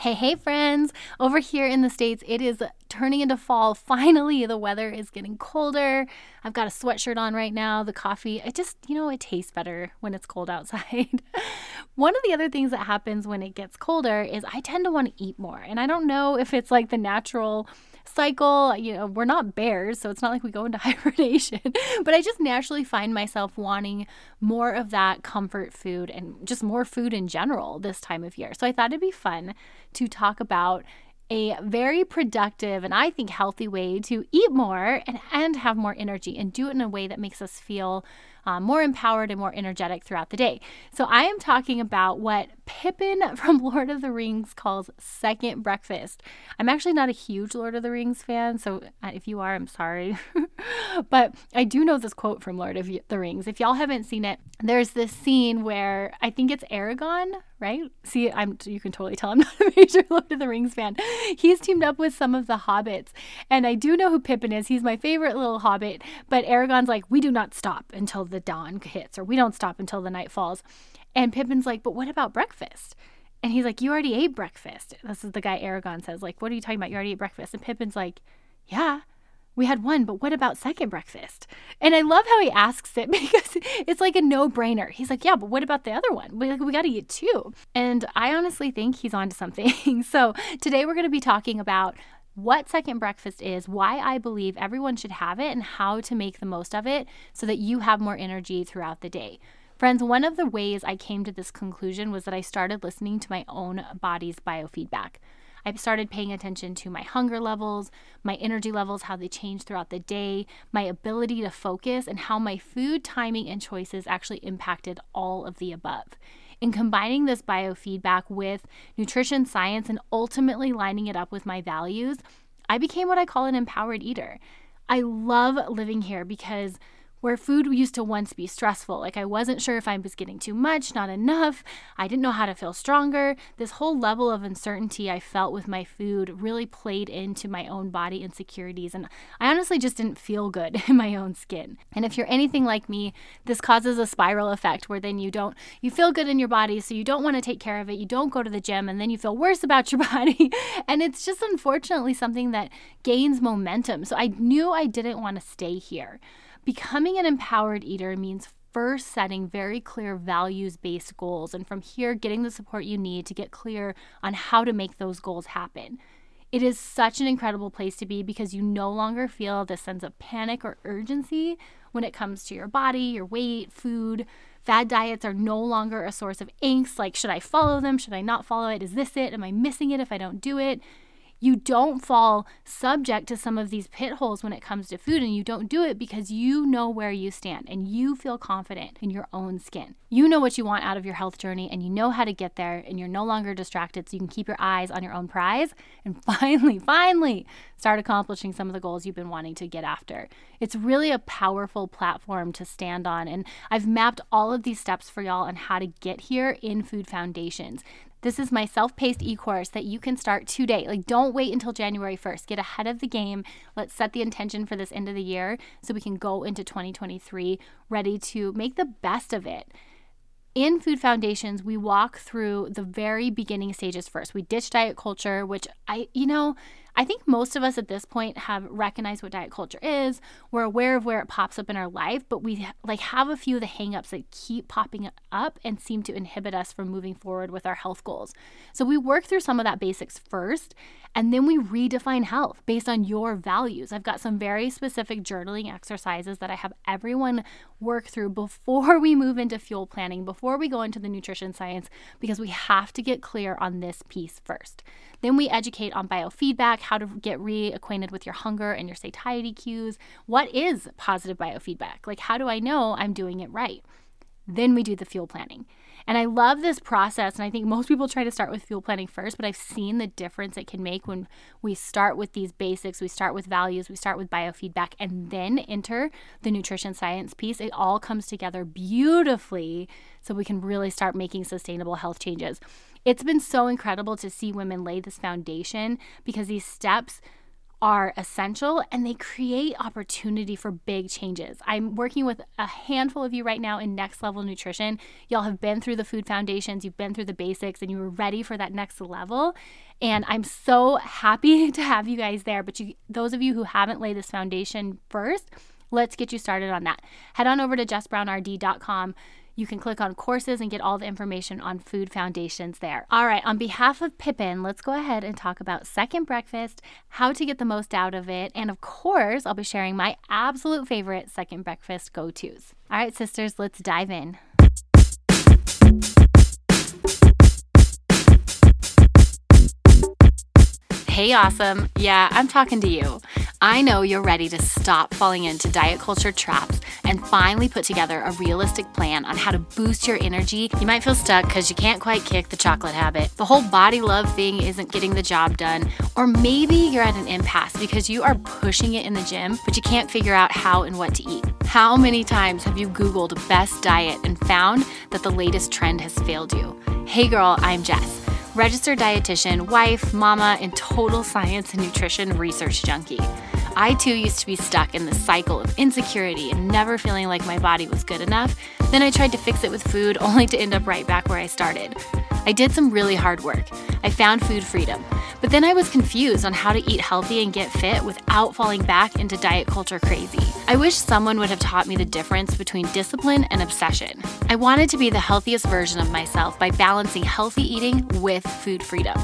Hey, hey, friends. Over here in the States, it is turning into fall. Finally, the weather is getting colder. I've got a sweatshirt on right now. The coffee, it just, you know, it tastes better when it's cold outside. One of the other things that happens when it gets colder is I tend to want to eat more. And I don't know if it's like the natural cycle. You know, we're not bears, so it's not like we go into hibernation, but I just naturally find myself wanting more of that comfort food and just more food in general this time of year. So I thought it'd be fun to talk about a very productive and I think healthy way to eat more and, and have more energy and do it in a way that makes us feel um, more empowered and more energetic throughout the day. So, I am talking about what Pippin from Lord of the Rings calls second breakfast. I'm actually not a huge Lord of the Rings fan, so uh, if you are, I'm sorry. but I do know this quote from Lord of the Rings. If y'all haven't seen it, there's this scene where I think it's Aragorn, right? See, I'm you can totally tell I'm not a major Lord of the Rings fan. He's teamed up with some of the hobbits, and I do know who Pippin is. He's my favorite little hobbit, but Aragorn's like, "We do not stop until the dawn hits, or we don't stop until the night falls. And Pippin's like, but what about breakfast? And he's like, you already ate breakfast. This is the guy Aragon says, like, what are you talking about? You already ate breakfast. And Pippin's like, yeah, we had one, but what about second breakfast? And I love how he asks it because it's like a no brainer. He's like, yeah, but what about the other one? We, like, we got to eat two. And I honestly think he's onto something. so today we're going to be talking about what second breakfast is, why I believe everyone should have it, and how to make the most of it so that you have more energy throughout the day. Friends, one of the ways I came to this conclusion was that I started listening to my own body's biofeedback. I started paying attention to my hunger levels, my energy levels, how they change throughout the day, my ability to focus, and how my food timing and choices actually impacted all of the above in combining this biofeedback with nutrition science and ultimately lining it up with my values, I became what I call an empowered eater. I love living here because where food used to once be stressful. Like I wasn't sure if I was getting too much, not enough. I didn't know how to feel stronger. This whole level of uncertainty I felt with my food really played into my own body insecurities. And I honestly just didn't feel good in my own skin. And if you're anything like me, this causes a spiral effect where then you don't, you feel good in your body, so you don't want to take care of it. You don't go to the gym, and then you feel worse about your body. and it's just unfortunately something that gains momentum. So I knew I didn't want to stay here. Becoming an empowered eater means first setting very clear values based goals, and from here, getting the support you need to get clear on how to make those goals happen. It is such an incredible place to be because you no longer feel this sense of panic or urgency when it comes to your body, your weight, food. Fad diets are no longer a source of angst like, should I follow them? Should I not follow it? Is this it? Am I missing it if I don't do it? You don't fall subject to some of these pit holes when it comes to food and you don't do it because you know where you stand and you feel confident in your own skin. You know what you want out of your health journey and you know how to get there and you're no longer distracted so you can keep your eyes on your own prize and finally, finally start accomplishing some of the goals you've been wanting to get after. It's really a powerful platform to stand on and I've mapped all of these steps for y'all on how to get here in Food Foundations. This is my self paced e course that you can start today. Like, don't wait until January 1st. Get ahead of the game. Let's set the intention for this end of the year so we can go into 2023 ready to make the best of it. In Food Foundations, we walk through the very beginning stages first. We ditch diet culture, which I, you know, I think most of us at this point have recognized what diet culture is. We're aware of where it pops up in our life, but we like have a few of the hangups that keep popping up and seem to inhibit us from moving forward with our health goals. So we work through some of that basics first, and then we redefine health based on your values. I've got some very specific journaling exercises that I have everyone work through before we move into fuel planning, before we go into the nutrition science, because we have to get clear on this piece first. Then we educate on biofeedback, how to get reacquainted with your hunger and your satiety cues. What is positive biofeedback? Like, how do I know I'm doing it right? Then we do the fuel planning. And I love this process. And I think most people try to start with fuel planning first, but I've seen the difference it can make when we start with these basics, we start with values, we start with biofeedback, and then enter the nutrition science piece. It all comes together beautifully so we can really start making sustainable health changes. It's been so incredible to see women lay this foundation because these steps are essential and they create opportunity for big changes. I'm working with a handful of you right now in next level nutrition. Y'all have been through the food foundations, you've been through the basics, and you were ready for that next level. And I'm so happy to have you guys there. But you, those of you who haven't laid this foundation first, let's get you started on that. Head on over to jessbrownrd.com you can click on courses and get all the information on food foundations there. All right, on behalf of Pippin, let's go ahead and talk about second breakfast, how to get the most out of it, and of course, I'll be sharing my absolute favorite second breakfast go tos. All right, sisters, let's dive in. Hey, awesome. Yeah, I'm talking to you. I know you're ready to stop falling into diet culture traps and finally put together a realistic plan on how to boost your energy. You might feel stuck because you can't quite kick the chocolate habit. The whole body love thing isn't getting the job done. Or maybe you're at an impasse because you are pushing it in the gym, but you can't figure out how and what to eat. How many times have you Googled best diet and found that the latest trend has failed you? Hey girl, I'm Jess registered dietitian, wife, mama, and total science and nutrition research junkie. I too used to be stuck in the cycle of insecurity and never feeling like my body was good enough. Then I tried to fix it with food, only to end up right back where I started. I did some really hard work. I found food freedom. But then I was confused on how to eat healthy and get fit without falling back into diet culture crazy. I wish someone would have taught me the difference between discipline and obsession. I wanted to be the healthiest version of myself by balancing healthy eating with food freedom.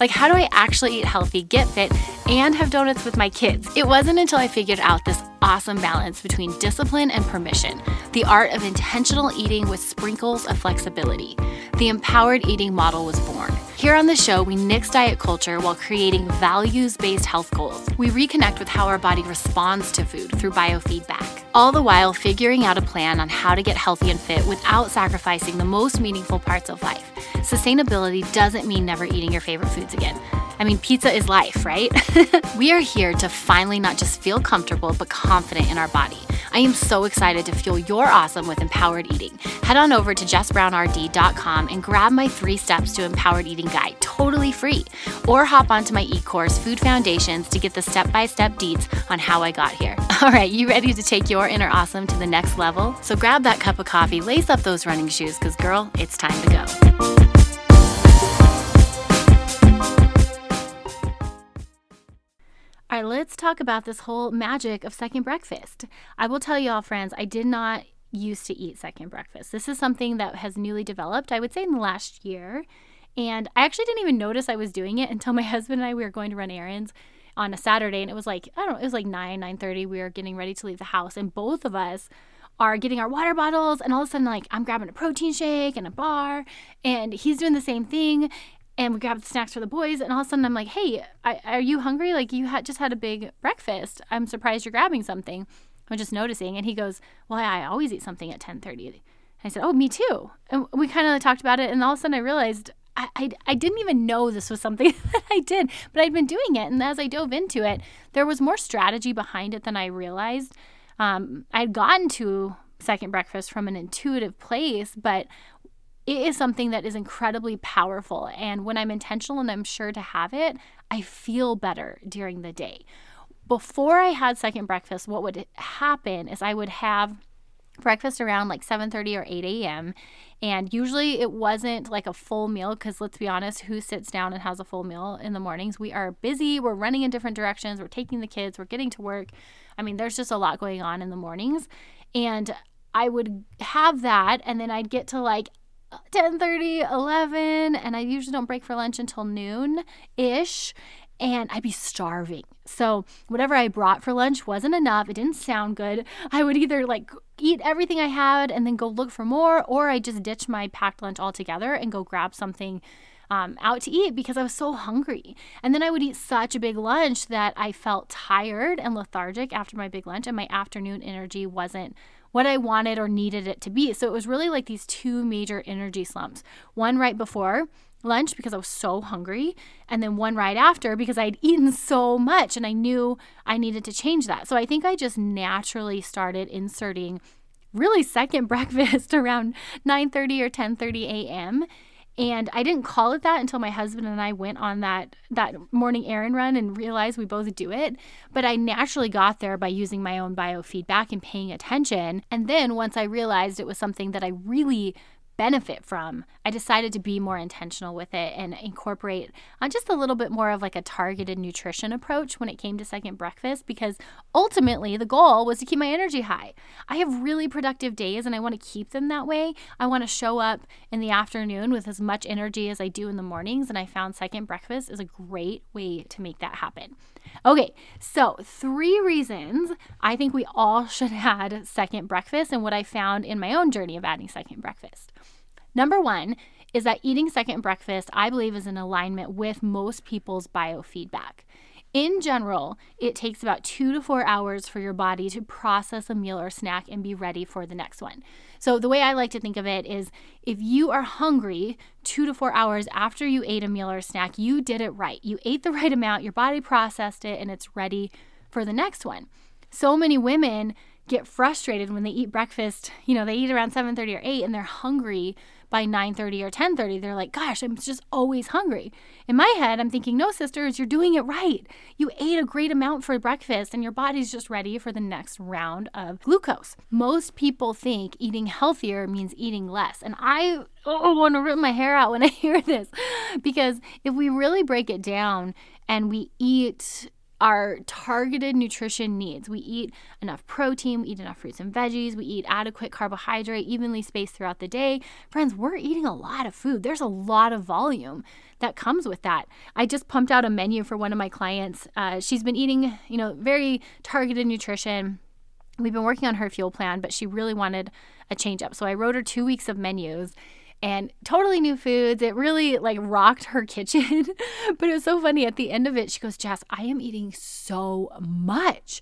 Like, how do I actually eat healthy, get fit, and have donuts with my kids? It wasn't until I figured out this awesome balance between discipline and permission, the art of intentional eating with sprinkles of flexibility. The empowered eating model was born. Here on the show, we nix diet culture while creating values based health goals. We reconnect with how our body responds to food through biofeedback, all the while figuring out a plan on how to get healthy and fit without sacrificing the most meaningful parts of life. Sustainability doesn't mean never eating your favorite foods again. I mean, pizza is life, right? we are here to finally not just feel comfortable, but confident in our body. I am so excited to fuel your awesome with empowered eating. Head on over to jessbrownrd.com and grab my three steps to empowered eating guide totally free. Or hop onto my e course, Food Foundations, to get the step by step deets on how I got here. All right, you ready to take your inner awesome to the next level? So grab that cup of coffee, lace up those running shoes, because girl, it's time to go. Right, let's talk about this whole magic of second breakfast. I will tell you all, friends, I did not used to eat second breakfast. This is something that has newly developed, I would say, in the last year. And I actually didn't even notice I was doing it until my husband and I we were going to run errands on a Saturday, and it was like I don't know, it was like nine nine thirty. We were getting ready to leave the house, and both of us are getting our water bottles, and all of a sudden, like I'm grabbing a protein shake and a bar, and he's doing the same thing, and we grabbed the snacks for the boys and all of a sudden i'm like hey I, are you hungry like you had just had a big breakfast i'm surprised you're grabbing something i'm just noticing and he goes well i always eat something at 10.30 i said oh me too and we kind of talked about it and all of a sudden i realized I, I, I didn't even know this was something that I did, but I'd been doing it. And as I dove into it, there was more strategy behind it than I realized. Um, I'd gotten to second breakfast from an intuitive place, but it is something that is incredibly powerful. And when I'm intentional and I'm sure to have it, I feel better during the day. Before I had second breakfast, what would happen is I would have breakfast around like 7:30 or 8 a.m. And usually it wasn't like a full meal because let's be honest, who sits down and has a full meal in the mornings? We are busy, we're running in different directions, we're taking the kids, we're getting to work. I mean, there's just a lot going on in the mornings. And I would have that and then I'd get to like 10 30 11 and i usually don't break for lunch until noon ish and I'd be starving. So, whatever I brought for lunch wasn't enough. It didn't sound good. I would either like eat everything I had and then go look for more, or I just ditch my packed lunch altogether and go grab something um, out to eat because I was so hungry. And then I would eat such a big lunch that I felt tired and lethargic after my big lunch, and my afternoon energy wasn't what I wanted or needed it to be. So it was really like these two major energy slumps one right before lunch because I was so hungry, and then one right after because I'd eaten so much and I knew I needed to change that. So I think I just naturally started inserting really second breakfast around 9:30 or 10:30 a.m. And I didn't call it that until my husband and I went on that that morning errand run and realized we both do it. But I naturally got there by using my own biofeedback and paying attention. And then once I realized it was something that I really benefit from, I decided to be more intentional with it and incorporate on uh, just a little bit more of like a targeted nutrition approach when it came to second breakfast because ultimately the goal was to keep my energy high. I have really productive days and I want to keep them that way. I want to show up in the afternoon with as much energy as I do in the mornings and I found second breakfast is a great way to make that happen. Okay, so three reasons I think we all should add second breakfast and what I found in my own journey of adding second breakfast. Number one is that eating second breakfast, I believe, is in alignment with most people's biofeedback. In general, it takes about two to four hours for your body to process a meal or snack and be ready for the next one. So, the way I like to think of it is if you are hungry two to four hours after you ate a meal or snack, you did it right. You ate the right amount, your body processed it, and it's ready for the next one. So many women get frustrated when they eat breakfast. You know, they eat around 7:30 or 8 and they're hungry by 9:30 or 10:30 they're like gosh I'm just always hungry. In my head I'm thinking no sisters you're doing it right. You ate a great amount for breakfast and your body's just ready for the next round of glucose. Most people think eating healthier means eating less and I oh, want to rip my hair out when I hear this because if we really break it down and we eat our targeted nutrition needs. We eat enough protein, we eat enough fruits and veggies, we eat adequate carbohydrate, evenly spaced throughout the day. Friends, we're eating a lot of food. There's a lot of volume that comes with that. I just pumped out a menu for one of my clients. Uh, she's been eating, you know, very targeted nutrition. We've been working on her fuel plan, but she really wanted a change up. So I wrote her two weeks of menus and totally new foods. It really like rocked her kitchen. but it was so funny. At the end of it, she goes, Jess, I am eating so much.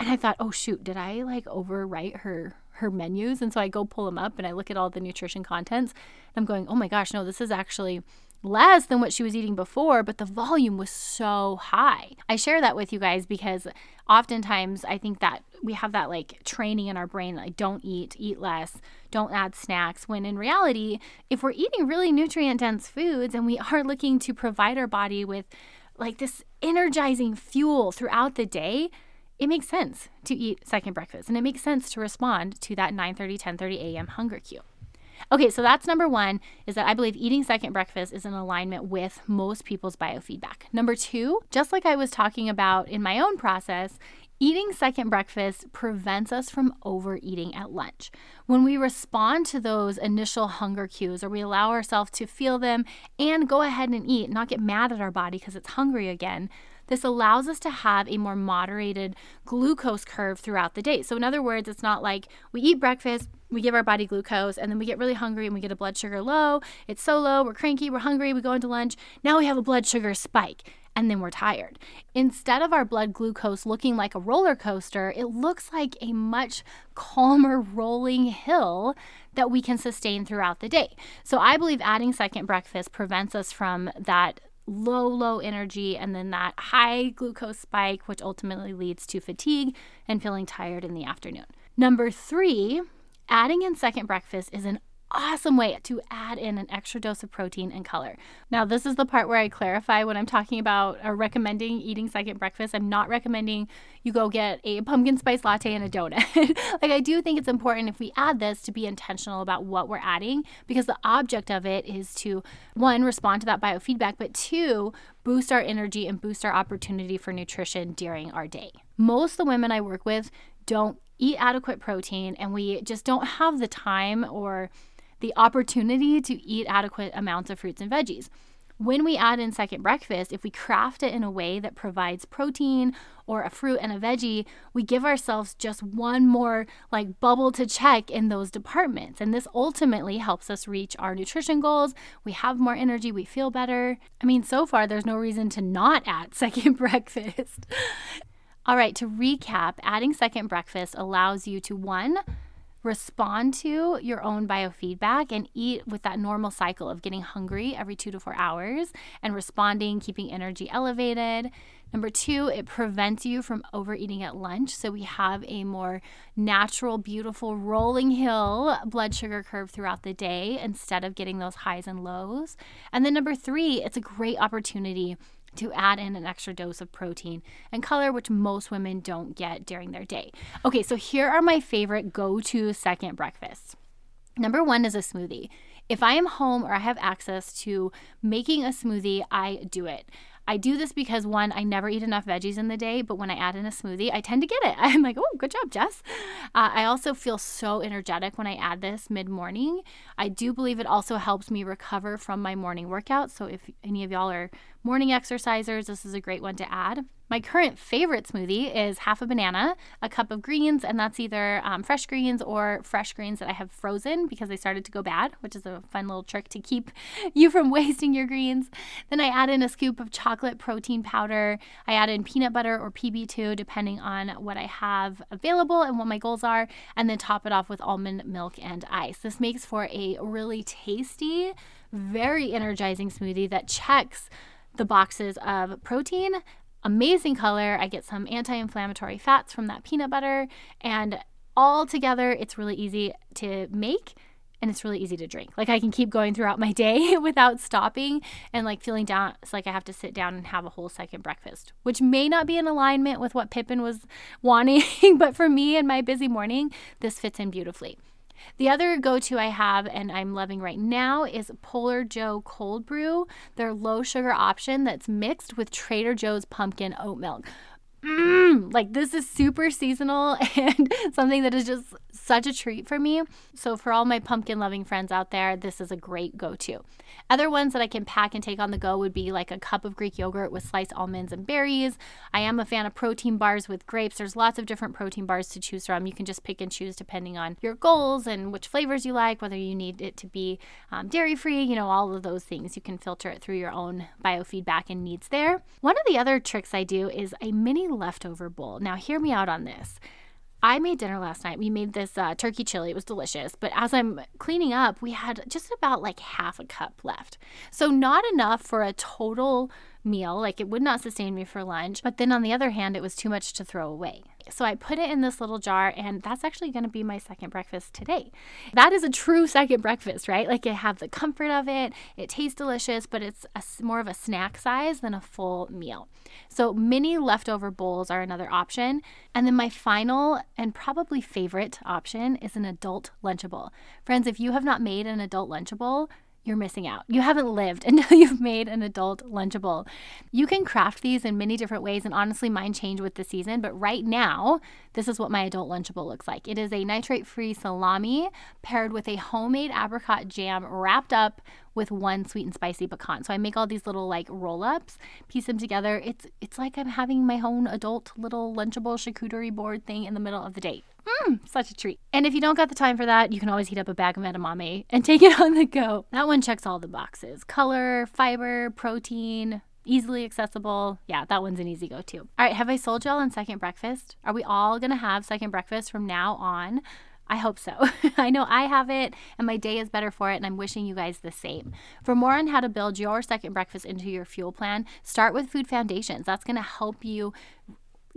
And I thought, oh shoot, did I like overwrite her her menus? And so I go pull them up and I look at all the nutrition contents. I'm going, oh my gosh, no, this is actually less than what she was eating before, but the volume was so high. I share that with you guys because oftentimes I think that we have that like training in our brain like don't eat, eat less, don't add snacks. When in reality, if we're eating really nutrient dense foods and we are looking to provide our body with like this energizing fuel throughout the day, it makes sense to eat second breakfast and it makes sense to respond to that 9:30 10:30 a.m. hunger cue. Okay, so that's number one is that I believe eating second breakfast is in alignment with most people's biofeedback. Number two, just like I was talking about in my own process, Eating second breakfast prevents us from overeating at lunch. When we respond to those initial hunger cues or we allow ourselves to feel them and go ahead and eat, not get mad at our body because it's hungry again, this allows us to have a more moderated glucose curve throughout the day. So, in other words, it's not like we eat breakfast, we give our body glucose, and then we get really hungry and we get a blood sugar low. It's so low, we're cranky, we're hungry, we go into lunch. Now we have a blood sugar spike and then we're tired. Instead of our blood glucose looking like a roller coaster, it looks like a much calmer rolling hill that we can sustain throughout the day. So I believe adding second breakfast prevents us from that low, low energy and then that high glucose spike, which ultimately leads to fatigue and feeling tired in the afternoon. Number three, adding in second breakfast is an awesome way to add in an extra dose of protein and color. Now, this is the part where I clarify when I'm talking about or recommending eating second breakfast. I'm not recommending you go get a pumpkin spice latte and a donut. like, I do think it's important if we add this to be intentional about what we're adding because the object of it is to, one, respond to that biofeedback, but two, boost our energy and boost our opportunity for nutrition during our day. Most of the women I work with don't eat adequate protein and we just don't have the time or the opportunity to eat adequate amounts of fruits and veggies. When we add in second breakfast, if we craft it in a way that provides protein or a fruit and a veggie, we give ourselves just one more like bubble to check in those departments. And this ultimately helps us reach our nutrition goals. We have more energy, we feel better. I mean, so far, there's no reason to not add second breakfast. All right, to recap, adding second breakfast allows you to one, respond to your own biofeedback and eat with that normal cycle of getting hungry every two to four hours and responding, keeping energy elevated. Number two, it prevents you from overeating at lunch. So we have a more natural, beautiful, rolling hill blood sugar curve throughout the day instead of getting those highs and lows. And then number three, it's a great opportunity to add in an extra dose of protein and color, which most women don't get during their day. Okay, so here are my favorite go to second breakfasts. Number one is a smoothie. If I am home or I have access to making a smoothie, I do it. I do this because one, I never eat enough veggies in the day, but when I add in a smoothie, I tend to get it. I'm like, oh, good job, Jess. Uh, I also feel so energetic when I add this mid morning. I do believe it also helps me recover from my morning workout. So if any of y'all are morning exercisers, this is a great one to add. My current favorite smoothie is half a banana, a cup of greens, and that's either um, fresh greens or fresh greens that I have frozen because they started to go bad, which is a fun little trick to keep you from wasting your greens. Then I add in a scoop of chocolate protein powder. I add in peanut butter or PB2, depending on what I have available and what my goals are, and then top it off with almond milk and ice. This makes for a really tasty, very energizing smoothie that checks the boxes of protein, amazing color. I get some anti inflammatory fats from that peanut butter. And all together, it's really easy to make and it's really easy to drink. Like I can keep going throughout my day without stopping and like feeling down. It's like I have to sit down and have a whole second breakfast, which may not be in alignment with what Pippin was wanting, but for me and my busy morning, this fits in beautifully. The other go to I have and I'm loving right now is Polar Joe Cold Brew, their low sugar option that's mixed with Trader Joe's pumpkin oat milk. Mm, like this is super seasonal and something that is just such a treat for me. So, for all my pumpkin loving friends out there, this is a great go to. Other ones that I can pack and take on the go would be like a cup of Greek yogurt with sliced almonds and berries. I am a fan of protein bars with grapes. There's lots of different protein bars to choose from. You can just pick and choose depending on your goals and which flavors you like, whether you need it to be um, dairy free, you know, all of those things. You can filter it through your own biofeedback and needs there. One of the other tricks I do is a mini leftover bowl. Now, hear me out on this. I made dinner last night. We made this uh, turkey chili. It was delicious. But as I'm cleaning up, we had just about like half a cup left. So, not enough for a total meal. Like, it would not sustain me for lunch. But then on the other hand, it was too much to throw away. So I put it in this little jar, and that's actually going to be my second breakfast today. That is a true second breakfast, right? Like I have the comfort of it, it tastes delicious, but it's a, more of a snack size than a full meal. So mini leftover bowls are another option. And then my final and probably favorite option is an adult Lunchable. Friends, if you have not made an adult Lunchable, you're missing out. You haven't lived until you've made an adult Lunchable. You can craft these in many different ways, and honestly, mine change with the season. But right now, this is what my adult Lunchable looks like. It is a nitrate free salami paired with a homemade apricot jam wrapped up with one sweet and spicy pecan. So I make all these little like roll ups, piece them together. It's it's like I'm having my own adult little Lunchable charcuterie board thing in the middle of the day. Mmm, such a treat. And if you don't got the time for that, you can always heat up a bag of edamame and take it on the go. That one checks all the boxes color, fiber, protein, easily accessible. Yeah, that one's an easy go to. All right, have I sold y'all on second breakfast? Are we all gonna have second breakfast from now on? I hope so. I know I have it and my day is better for it, and I'm wishing you guys the same. For more on how to build your second breakfast into your fuel plan, start with Food Foundations. That's to help you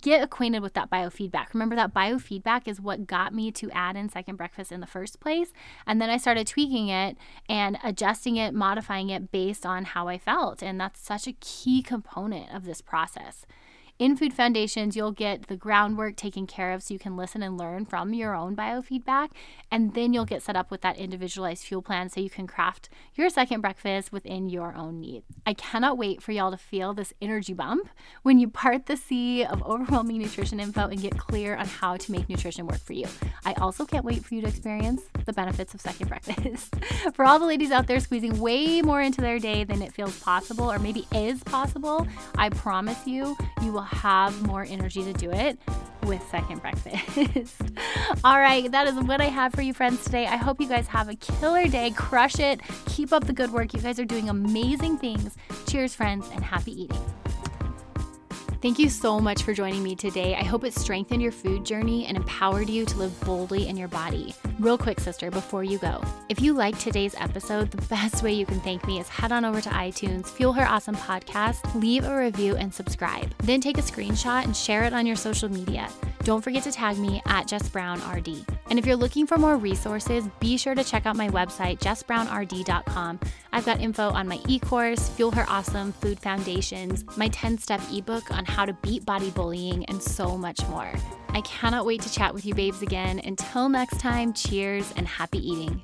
get acquainted with that biofeedback. Remember that biofeedback is what got me to add in second breakfast in the first place. And then I started tweaking it and adjusting it, modifying it based on how I felt. And that's such a key component of this process. In Food Foundations, you'll get the groundwork taken care of so you can listen and learn from your own biofeedback. And then you'll get set up with that individualized fuel plan so you can craft your second breakfast within your own needs. I cannot wait for y'all to feel this energy bump when you part the sea of overwhelming nutrition info and get clear on how to make nutrition work for you. I also can't wait for you to experience the benefits of second breakfast. for all the ladies out there squeezing way more into their day than it feels possible or maybe is possible, I promise you, you will have more energy to do it with second breakfast. All right, that is what I have for you, friends, today. I hope you guys have a killer day. Crush it. Keep up the good work. You guys are doing amazing things. Cheers, friends, and happy eating. Thank you so much for joining me today. I hope it strengthened your food journey and empowered you to live boldly in your body. Real quick, sister, before you go, if you liked today's episode, the best way you can thank me is head on over to iTunes, Fuel Her Awesome Podcast, leave a review, and subscribe. Then take a screenshot and share it on your social media. Don't forget to tag me at Jess Brown RD. And if you're looking for more resources, be sure to check out my website, jessbrownrd.com. I've got info on my e course, Fuel Her Awesome Food Foundations, my 10 step ebook on how to beat body bullying, and so much more. I cannot wait to chat with you, babes, again. Until next time, cheers and happy eating.